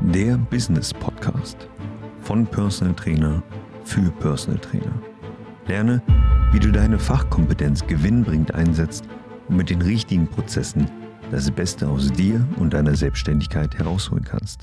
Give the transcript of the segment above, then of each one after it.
Der Business Podcast von Personal Trainer für Personal Trainer. Lerne, wie du deine Fachkompetenz gewinnbringend einsetzt und mit den richtigen Prozessen das Beste aus dir und deiner Selbstständigkeit herausholen kannst.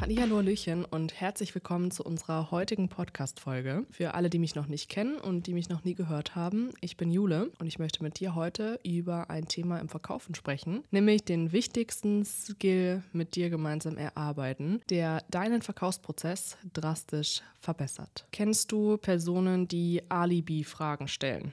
Hallo, Hallöchen und herzlich willkommen zu unserer heutigen Podcast-Folge. Für alle, die mich noch nicht kennen und die mich noch nie gehört haben, ich bin Jule und ich möchte mit dir heute über ein Thema im Verkaufen sprechen, nämlich den wichtigsten Skill mit dir gemeinsam erarbeiten, der deinen Verkaufsprozess drastisch verbessert. Kennst du Personen, die Alibi-Fragen stellen?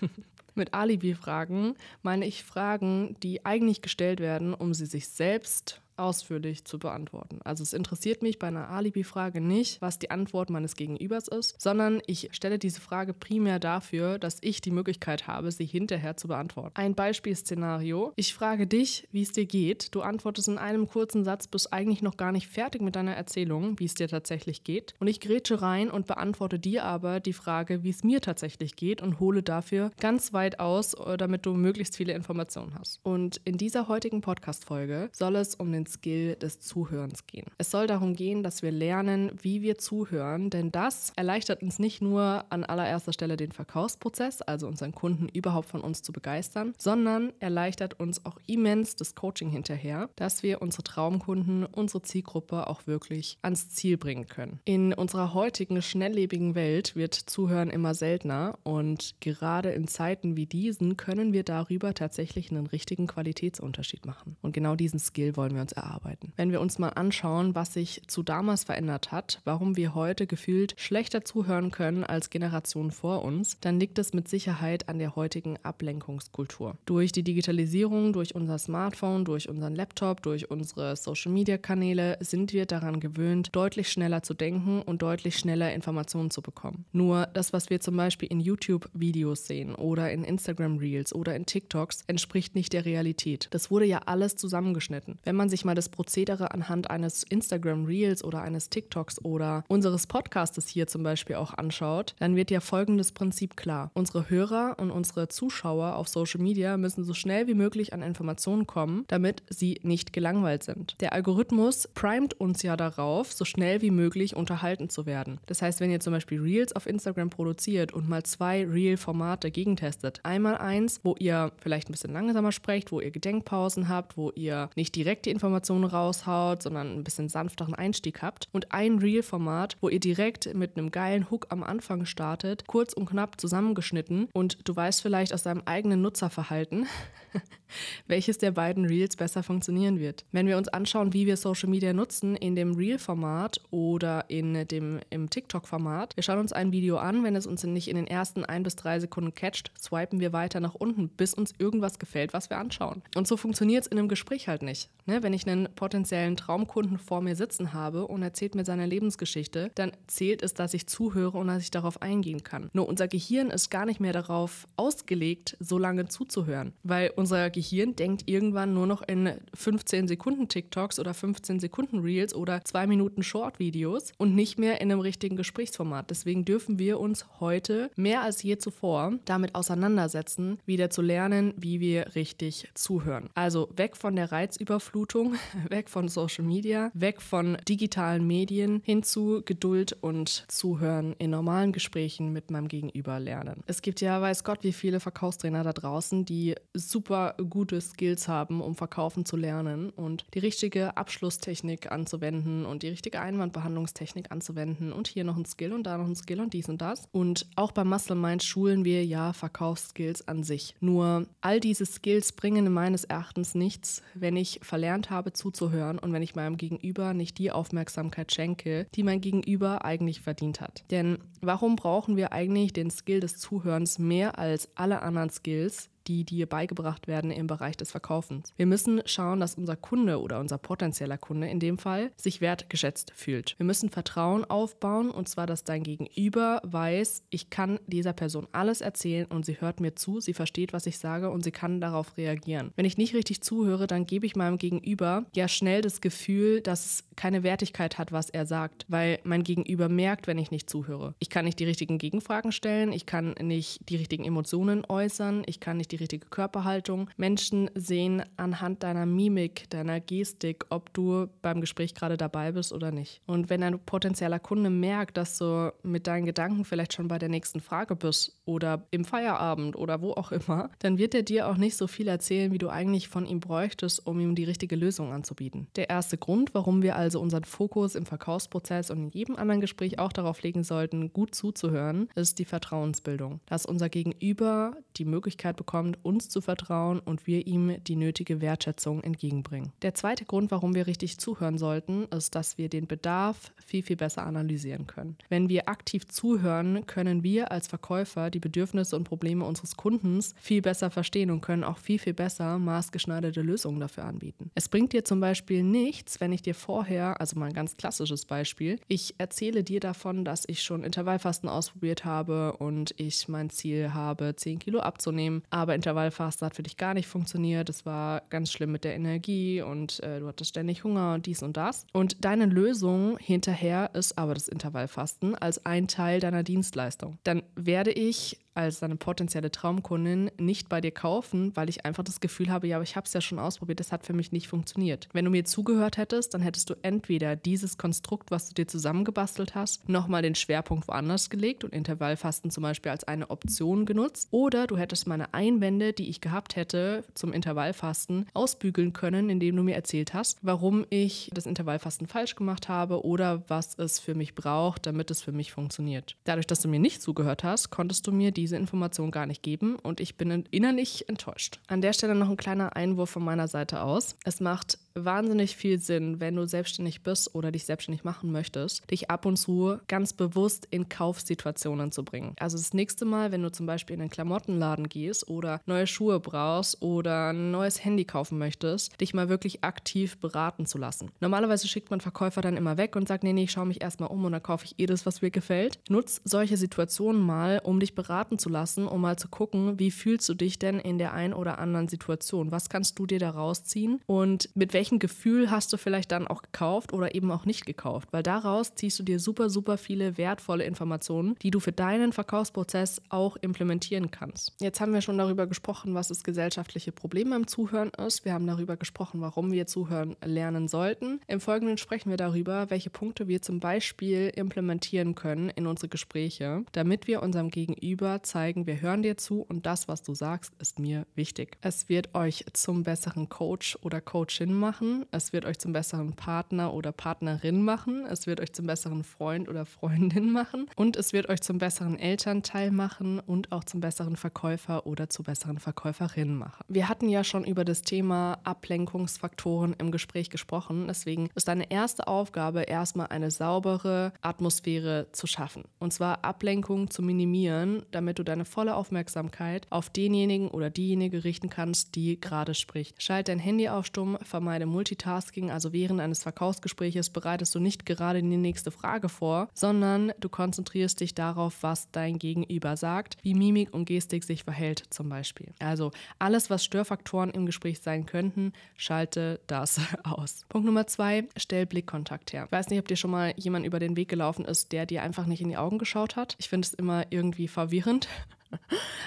Mit Alibi-Fragen meine ich Fragen, die eigentlich gestellt werden, um sie sich selbst ausführlich zu beantworten. Also es interessiert mich bei einer Alibi-Frage nicht, was die Antwort meines Gegenübers ist, sondern ich stelle diese Frage primär dafür, dass ich die Möglichkeit habe, sie hinterher zu beantworten. Ein Beispielszenario. Ich frage dich, wie es dir geht. Du antwortest in einem kurzen Satz, bist eigentlich noch gar nicht fertig mit deiner Erzählung, wie es dir tatsächlich geht. Und ich grätsche rein und beantworte dir aber die Frage, wie es mir tatsächlich geht und hole dafür ganz weit aus, äh, damit du möglichst viele Informationen hast. Und in dieser heutigen Podcast-Folge soll es um den Skill des Zuhörens gehen. Es soll darum gehen, dass wir lernen, wie wir zuhören, denn das erleichtert uns nicht nur an allererster Stelle den Verkaufsprozess, also unseren Kunden überhaupt von uns zu begeistern, sondern erleichtert uns auch immens das Coaching hinterher, dass wir unsere Traumkunden, unsere Zielgruppe auch wirklich ans Ziel bringen können. In unserer heutigen schnelllebigen Welt wird Zuhören immer seltener und gerade in Zeiten wie diesen können wir darüber tatsächlich einen richtigen Qualitätsunterschied machen. Und genau diesen Skill wollen wir uns erarbeiten. Wenn wir uns mal anschauen, was sich zu damals verändert hat, warum wir heute gefühlt schlechter zuhören können als Generationen vor uns, dann liegt es mit Sicherheit an der heutigen Ablenkungskultur. Durch die Digitalisierung, durch unser Smartphone, durch unseren Laptop, durch unsere Social-Media-Kanäle sind wir daran gewöhnt, deutlich schneller zu denken und deutlich schneller Informationen zu bekommen. Nur das, was wir zum Beispiel in YouTube-Videos sehen oder in Instagram-Reels oder in TikToks, entspricht nicht der Realität. Das wurde ja alles zusammengeschnitten. Wenn man sich mal das Prozedere anhand eines Instagram Reels oder eines TikToks oder unseres Podcastes hier zum Beispiel auch anschaut, dann wird ja folgendes Prinzip klar. Unsere Hörer und unsere Zuschauer auf Social Media müssen so schnell wie möglich an Informationen kommen, damit sie nicht gelangweilt sind. Der Algorithmus primet uns ja darauf, so schnell wie möglich unterhalten zu werden. Das heißt, wenn ihr zum Beispiel Reels auf Instagram produziert und mal zwei Reel-Formate gegentestet, einmal eins, wo ihr vielleicht ein bisschen langsamer sprecht, wo ihr Gedenkpausen habt, wo ihr nicht direkt die Informationen Informationen raushaut, sondern ein bisschen sanfteren Einstieg habt. Und ein Reel-Format, wo ihr direkt mit einem geilen Hook am Anfang startet, kurz und knapp zusammengeschnitten und du weißt vielleicht aus deinem eigenen Nutzerverhalten, welches der beiden Reels besser funktionieren wird. Wenn wir uns anschauen, wie wir Social Media nutzen in dem Reel-Format oder in dem im TikTok-Format, wir schauen uns ein Video an, wenn es uns nicht in den ersten ein bis drei Sekunden catcht, swipen wir weiter nach unten, bis uns irgendwas gefällt, was wir anschauen. Und so funktioniert es in einem Gespräch halt nicht. Ne? Wenn ich einen potenziellen Traumkunden vor mir sitzen habe und erzählt mir seine Lebensgeschichte, dann zählt es, dass ich zuhöre und dass ich darauf eingehen kann. Nur unser Gehirn ist gar nicht mehr darauf ausgelegt, so lange zuzuhören, weil unser Gehirn Gehirn denkt irgendwann nur noch in 15 Sekunden TikToks oder 15 Sekunden Reels oder 2 Minuten Short-Videos und nicht mehr in einem richtigen Gesprächsformat. Deswegen dürfen wir uns heute mehr als je zuvor damit auseinandersetzen, wieder zu lernen, wie wir richtig zuhören. Also weg von der Reizüberflutung, weg von Social Media, weg von digitalen Medien hin zu Geduld und Zuhören in normalen Gesprächen mit meinem Gegenüber lernen. Es gibt ja, weiß Gott, wie viele Verkaufstrainer da draußen, die super gute Skills haben, um verkaufen zu lernen und die richtige Abschlusstechnik anzuwenden und die richtige Einwandbehandlungstechnik anzuwenden und hier noch ein Skill und da noch ein Skill und dies und das. Und auch beim Muscle Mind schulen wir ja Verkaufsskills an sich. Nur all diese Skills bringen meines Erachtens nichts, wenn ich verlernt habe zuzuhören und wenn ich meinem Gegenüber nicht die Aufmerksamkeit schenke, die mein Gegenüber eigentlich verdient hat. Denn warum brauchen wir eigentlich den Skill des Zuhörens mehr als alle anderen Skills, die dir beigebracht werden im Bereich des Verkaufens. Wir müssen schauen, dass unser Kunde oder unser potenzieller Kunde in dem Fall sich wertgeschätzt fühlt. Wir müssen Vertrauen aufbauen und zwar, dass dein Gegenüber weiß, ich kann dieser Person alles erzählen und sie hört mir zu, sie versteht, was ich sage und sie kann darauf reagieren. Wenn ich nicht richtig zuhöre, dann gebe ich meinem Gegenüber ja schnell das Gefühl, dass es keine Wertigkeit hat, was er sagt, weil mein Gegenüber merkt, wenn ich nicht zuhöre. Ich kann nicht die richtigen Gegenfragen stellen, ich kann nicht die richtigen Emotionen äußern, ich kann nicht die richtige Körperhaltung. Menschen sehen anhand deiner Mimik, deiner Gestik, ob du beim Gespräch gerade dabei bist oder nicht. Und wenn ein potenzieller Kunde merkt, dass du mit deinen Gedanken vielleicht schon bei der nächsten Frage bist oder im Feierabend oder wo auch immer, dann wird er dir auch nicht so viel erzählen, wie du eigentlich von ihm bräuchtest, um ihm die richtige Lösung anzubieten. Der erste Grund, warum wir also unseren Fokus im Verkaufsprozess und in jedem anderen Gespräch auch darauf legen sollten, gut zuzuhören, ist die Vertrauensbildung. Dass unser Gegenüber die Möglichkeit bekommt, uns zu vertrauen und wir ihm die nötige Wertschätzung entgegenbringen. Der zweite Grund, warum wir richtig zuhören sollten, ist, dass wir den Bedarf viel, viel besser analysieren können. Wenn wir aktiv zuhören, können wir als Verkäufer die Bedürfnisse und Probleme unseres Kundens viel besser verstehen und können auch viel, viel besser maßgeschneiderte Lösungen dafür anbieten. Es bringt dir zum Beispiel nichts, wenn ich dir vorher, also mal ein ganz klassisches Beispiel, ich erzähle dir davon, dass ich schon Intervallfasten ausprobiert habe und ich mein Ziel habe, 10 Kilo abzunehmen, aber Intervallfasten hat für dich gar nicht funktioniert. Es war ganz schlimm mit der Energie und äh, du hattest ständig Hunger und dies und das. Und deine Lösung hinterher ist aber das Intervallfasten als ein Teil deiner Dienstleistung. Dann werde ich als deine potenzielle Traumkundin nicht bei dir kaufen, weil ich einfach das Gefühl habe, ja, aber ich habe es ja schon ausprobiert, das hat für mich nicht funktioniert. Wenn du mir zugehört hättest, dann hättest du entweder dieses Konstrukt, was du dir zusammengebastelt hast, nochmal den Schwerpunkt woanders gelegt und Intervallfasten zum Beispiel als eine Option genutzt, oder du hättest meine Einwände, die ich gehabt hätte zum Intervallfasten, ausbügeln können, indem du mir erzählt hast, warum ich das Intervallfasten falsch gemacht habe oder was es für mich braucht, damit es für mich funktioniert. Dadurch, dass du mir nicht zugehört hast, konntest du mir diese diese Information gar nicht geben und ich bin innerlich enttäuscht. An der Stelle noch ein kleiner Einwurf von meiner Seite aus. Es macht wahnsinnig viel Sinn, wenn du selbstständig bist oder dich selbstständig machen möchtest, dich ab und zu ganz bewusst in Kaufsituationen zu bringen. Also das nächste Mal, wenn du zum Beispiel in einen Klamottenladen gehst oder neue Schuhe brauchst oder ein neues Handy kaufen möchtest, dich mal wirklich aktiv beraten zu lassen. Normalerweise schickt man Verkäufer dann immer weg und sagt, nee, nee, ich schaue mich erstmal um und dann kaufe ich eh das, was mir gefällt. Nutz solche Situationen mal, um dich beraten zu lassen, um mal zu gucken, wie fühlst du dich denn in der einen oder anderen Situation? Was kannst du dir da rausziehen und mit welchem Gefühl hast du vielleicht dann auch gekauft oder eben auch nicht gekauft? Weil daraus ziehst du dir super, super viele wertvolle Informationen, die du für deinen Verkaufsprozess auch implementieren kannst. Jetzt haben wir schon darüber gesprochen, was das gesellschaftliche Problem beim Zuhören ist. Wir haben darüber gesprochen, warum wir zuhören lernen sollten. Im Folgenden sprechen wir darüber, welche Punkte wir zum Beispiel implementieren können in unsere Gespräche, damit wir unserem Gegenüber zeigen, wir hören dir zu und das, was du sagst, ist mir wichtig. Es wird euch zum besseren Coach oder Coachin machen. Es wird euch zum besseren Partner oder Partnerin machen, es wird euch zum besseren Freund oder Freundin machen. Und es wird euch zum besseren Elternteil machen und auch zum besseren Verkäufer oder zur besseren Verkäuferin machen. Wir hatten ja schon über das Thema Ablenkungsfaktoren im Gespräch gesprochen, deswegen ist deine erste Aufgabe erstmal eine saubere Atmosphäre zu schaffen. Und zwar Ablenkung zu minimieren, damit du deine volle Aufmerksamkeit auf denjenigen oder diejenige richten kannst, die gerade spricht. Schalt dein Handy auf stumm, vermeide Multitasking, also während eines Verkaufsgespräches bereitest du nicht gerade die nächste Frage vor, sondern du konzentrierst dich darauf, was dein Gegenüber sagt, wie Mimik und Gestik sich verhält zum Beispiel. Also alles, was Störfaktoren im Gespräch sein könnten, schalte das aus. Punkt Nummer zwei, stell Blickkontakt her. Ich weiß nicht, ob dir schon mal jemand über den Weg gelaufen ist, der dir einfach nicht in die Augen geschaut hat. Ich finde es immer irgendwie verwirrend. around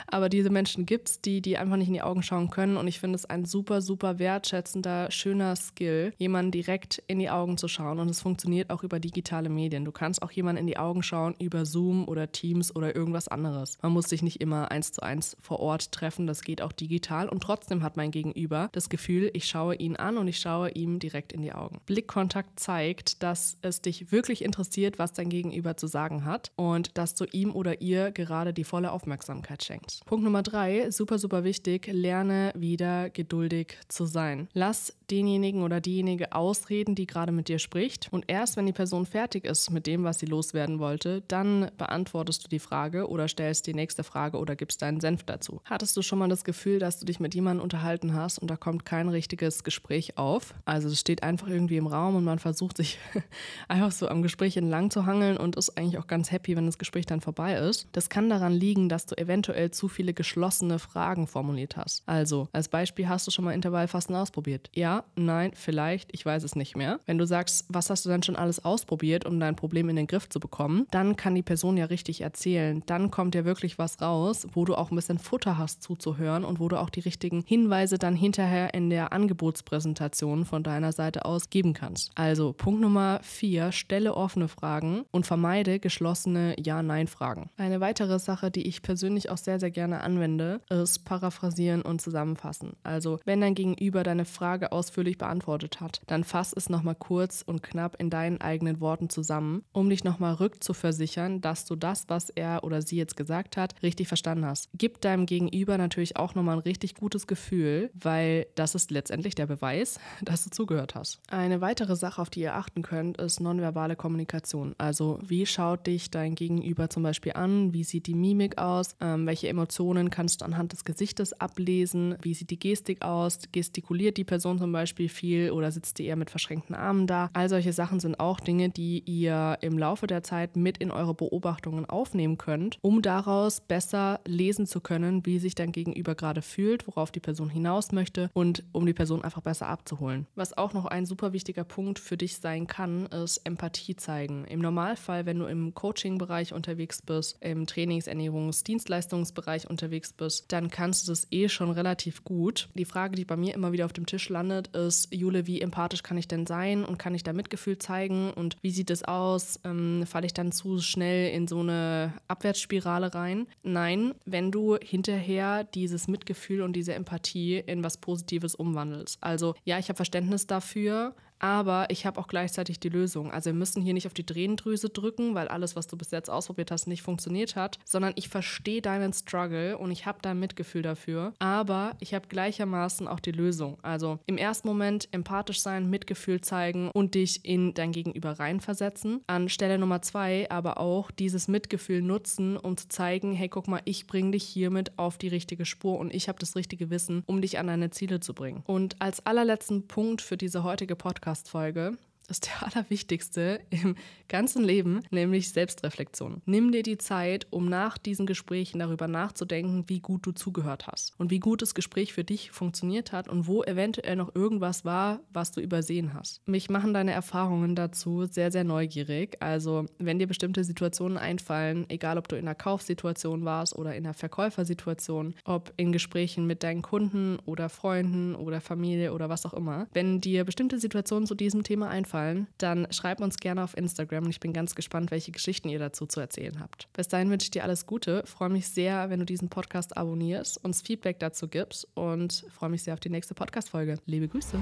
Aber diese Menschen gibt es, die, die einfach nicht in die Augen schauen können. Und ich finde es ein super, super wertschätzender, schöner Skill, jemanden direkt in die Augen zu schauen. Und es funktioniert auch über digitale Medien. Du kannst auch jemanden in die Augen schauen über Zoom oder Teams oder irgendwas anderes. Man muss sich nicht immer eins zu eins vor Ort treffen. Das geht auch digital. Und trotzdem hat mein Gegenüber das Gefühl, ich schaue ihn an und ich schaue ihm direkt in die Augen. Blickkontakt zeigt, dass es dich wirklich interessiert, was dein Gegenüber zu sagen hat und dass du ihm oder ihr gerade die volle Aufmerksamkeit Aufmerksamkeit schenkst. Punkt Nummer drei, super, super wichtig, lerne wieder geduldig zu sein. Lass denjenigen oder diejenige ausreden, die gerade mit dir spricht. Und erst wenn die Person fertig ist mit dem, was sie loswerden wollte, dann beantwortest du die Frage oder stellst die nächste Frage oder gibst deinen Senf dazu. Hattest du schon mal das Gefühl, dass du dich mit jemandem unterhalten hast und da kommt kein richtiges Gespräch auf? Also es steht einfach irgendwie im Raum und man versucht sich einfach so am Gespräch entlang zu hangeln und ist eigentlich auch ganz happy, wenn das Gespräch dann vorbei ist. Das kann daran liegen, dass du eventuell zu viele geschlossene Fragen formuliert hast. Also, als Beispiel hast du schon mal Intervallfasten ausprobiert? Ja, nein, vielleicht, ich weiß es nicht mehr. Wenn du sagst, was hast du denn schon alles ausprobiert, um dein Problem in den Griff zu bekommen, dann kann die Person ja richtig erzählen. Dann kommt ja wirklich was raus, wo du auch ein bisschen Futter hast zuzuhören und wo du auch die richtigen Hinweise dann hinterher in der Angebotspräsentation von deiner Seite aus geben kannst. Also Punkt Nummer vier, stelle offene Fragen und vermeide geschlossene Ja-Nein-Fragen. Eine weitere Sache, die ich persönlich auch sehr, sehr gerne anwende, ist paraphrasieren und zusammenfassen. Also wenn dein Gegenüber deine Frage ausführlich beantwortet hat, dann fass es nochmal kurz und knapp in deinen eigenen Worten zusammen, um dich nochmal rückzuversichern, dass du das, was er oder sie jetzt gesagt hat, richtig verstanden hast. Gib deinem Gegenüber natürlich auch nochmal ein richtig gutes Gefühl, weil das ist letztendlich der Beweis, dass du zugehört hast. Eine weitere Sache, auf die ihr achten könnt, ist nonverbale Kommunikation. Also wie schaut dich dein Gegenüber zum Beispiel an? Wie sieht die Mimik aus? Ähm, welche Emotionen kannst du anhand des Gesichtes ablesen? Wie sieht die Gestik aus? Gestikuliert die Person zum Beispiel viel oder sitzt die eher mit verschränkten Armen da? All solche Sachen sind auch Dinge, die ihr im Laufe der Zeit mit in eure Beobachtungen aufnehmen könnt, um daraus besser lesen zu können, wie sich dein Gegenüber gerade fühlt, worauf die Person hinaus möchte und um die Person einfach besser abzuholen. Was auch noch ein super wichtiger Punkt für dich sein kann, ist Empathie zeigen. Im Normalfall, wenn du im Coaching-Bereich unterwegs bist, im Trainings-, Ernährungs-, Dienstleistungsbereich unterwegs bist, dann kannst du das eh schon relativ gut. Die Frage, die bei mir immer wieder auf dem Tisch landet, ist, Jule, wie empathisch kann ich denn sein und kann ich da Mitgefühl zeigen und wie sieht es aus? Ähm, falle ich dann zu schnell in so eine Abwärtsspirale rein? Nein, wenn du hinterher dieses Mitgefühl und diese Empathie in was Positives umwandelst. Also ja, ich habe Verständnis dafür, aber ich habe auch gleichzeitig die Lösung. Also wir müssen hier nicht auf die Tränendrüse drücken, weil alles, was du bis jetzt ausprobiert hast, nicht funktioniert hat, sondern ich verstehe deinen Struggle und ich habe da Mitgefühl dafür. Aber ich habe gleichermaßen auch die Lösung. Also im ersten Moment empathisch sein, Mitgefühl zeigen und dich in dein Gegenüber reinversetzen. An Stelle Nummer zwei aber auch dieses Mitgefühl nutzen, um zu zeigen, hey, guck mal, ich bringe dich hiermit auf die richtige Spur und ich habe das richtige Wissen, um dich an deine Ziele zu bringen. Und als allerletzten Punkt für diese heutige Podcast Podcast-Folge ist der allerwichtigste im ganzen Leben, nämlich Selbstreflexion. Nimm dir die Zeit, um nach diesen Gesprächen darüber nachzudenken, wie gut du zugehört hast und wie gut das Gespräch für dich funktioniert hat und wo eventuell noch irgendwas war, was du übersehen hast. Mich machen deine Erfahrungen dazu sehr, sehr neugierig. Also, wenn dir bestimmte Situationen einfallen, egal ob du in einer Kaufsituation warst oder in einer Verkäufersituation, ob in Gesprächen mit deinen Kunden oder Freunden oder Familie oder was auch immer, wenn dir bestimmte Situationen zu diesem Thema einfallen, gefallen, dann schreib uns gerne auf Instagram und ich bin ganz gespannt, welche Geschichten ihr dazu zu erzählen habt. Bis dahin wünsche ich dir alles Gute, freue mich sehr, wenn du diesen Podcast abonnierst, uns Feedback dazu gibst und freue mich sehr auf die nächste Podcast-Folge. Liebe Grüße.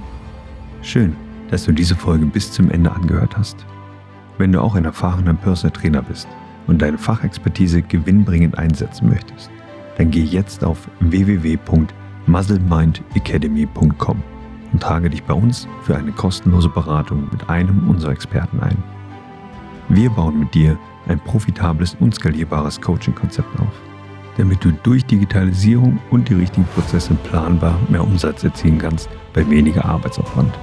Schön, dass du diese Folge bis zum Ende angehört hast. Wenn du auch ein erfahrener Personal bist und deine Fachexpertise gewinnbringend einsetzen möchtest, dann geh jetzt auf www.muzzlemindacademy.com und trage dich bei uns für eine kostenlose Beratung mit einem unserer Experten ein. Wir bauen mit dir ein profitables und skalierbares Coaching-Konzept auf, damit du durch Digitalisierung und die richtigen Prozesse planbar mehr Umsatz erzielen kannst bei weniger Arbeitsaufwand.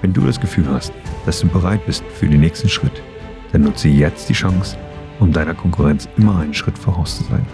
Wenn du das Gefühl hast, dass du bereit bist für den nächsten Schritt, dann nutze jetzt die Chance, um deiner Konkurrenz immer einen Schritt voraus zu sein.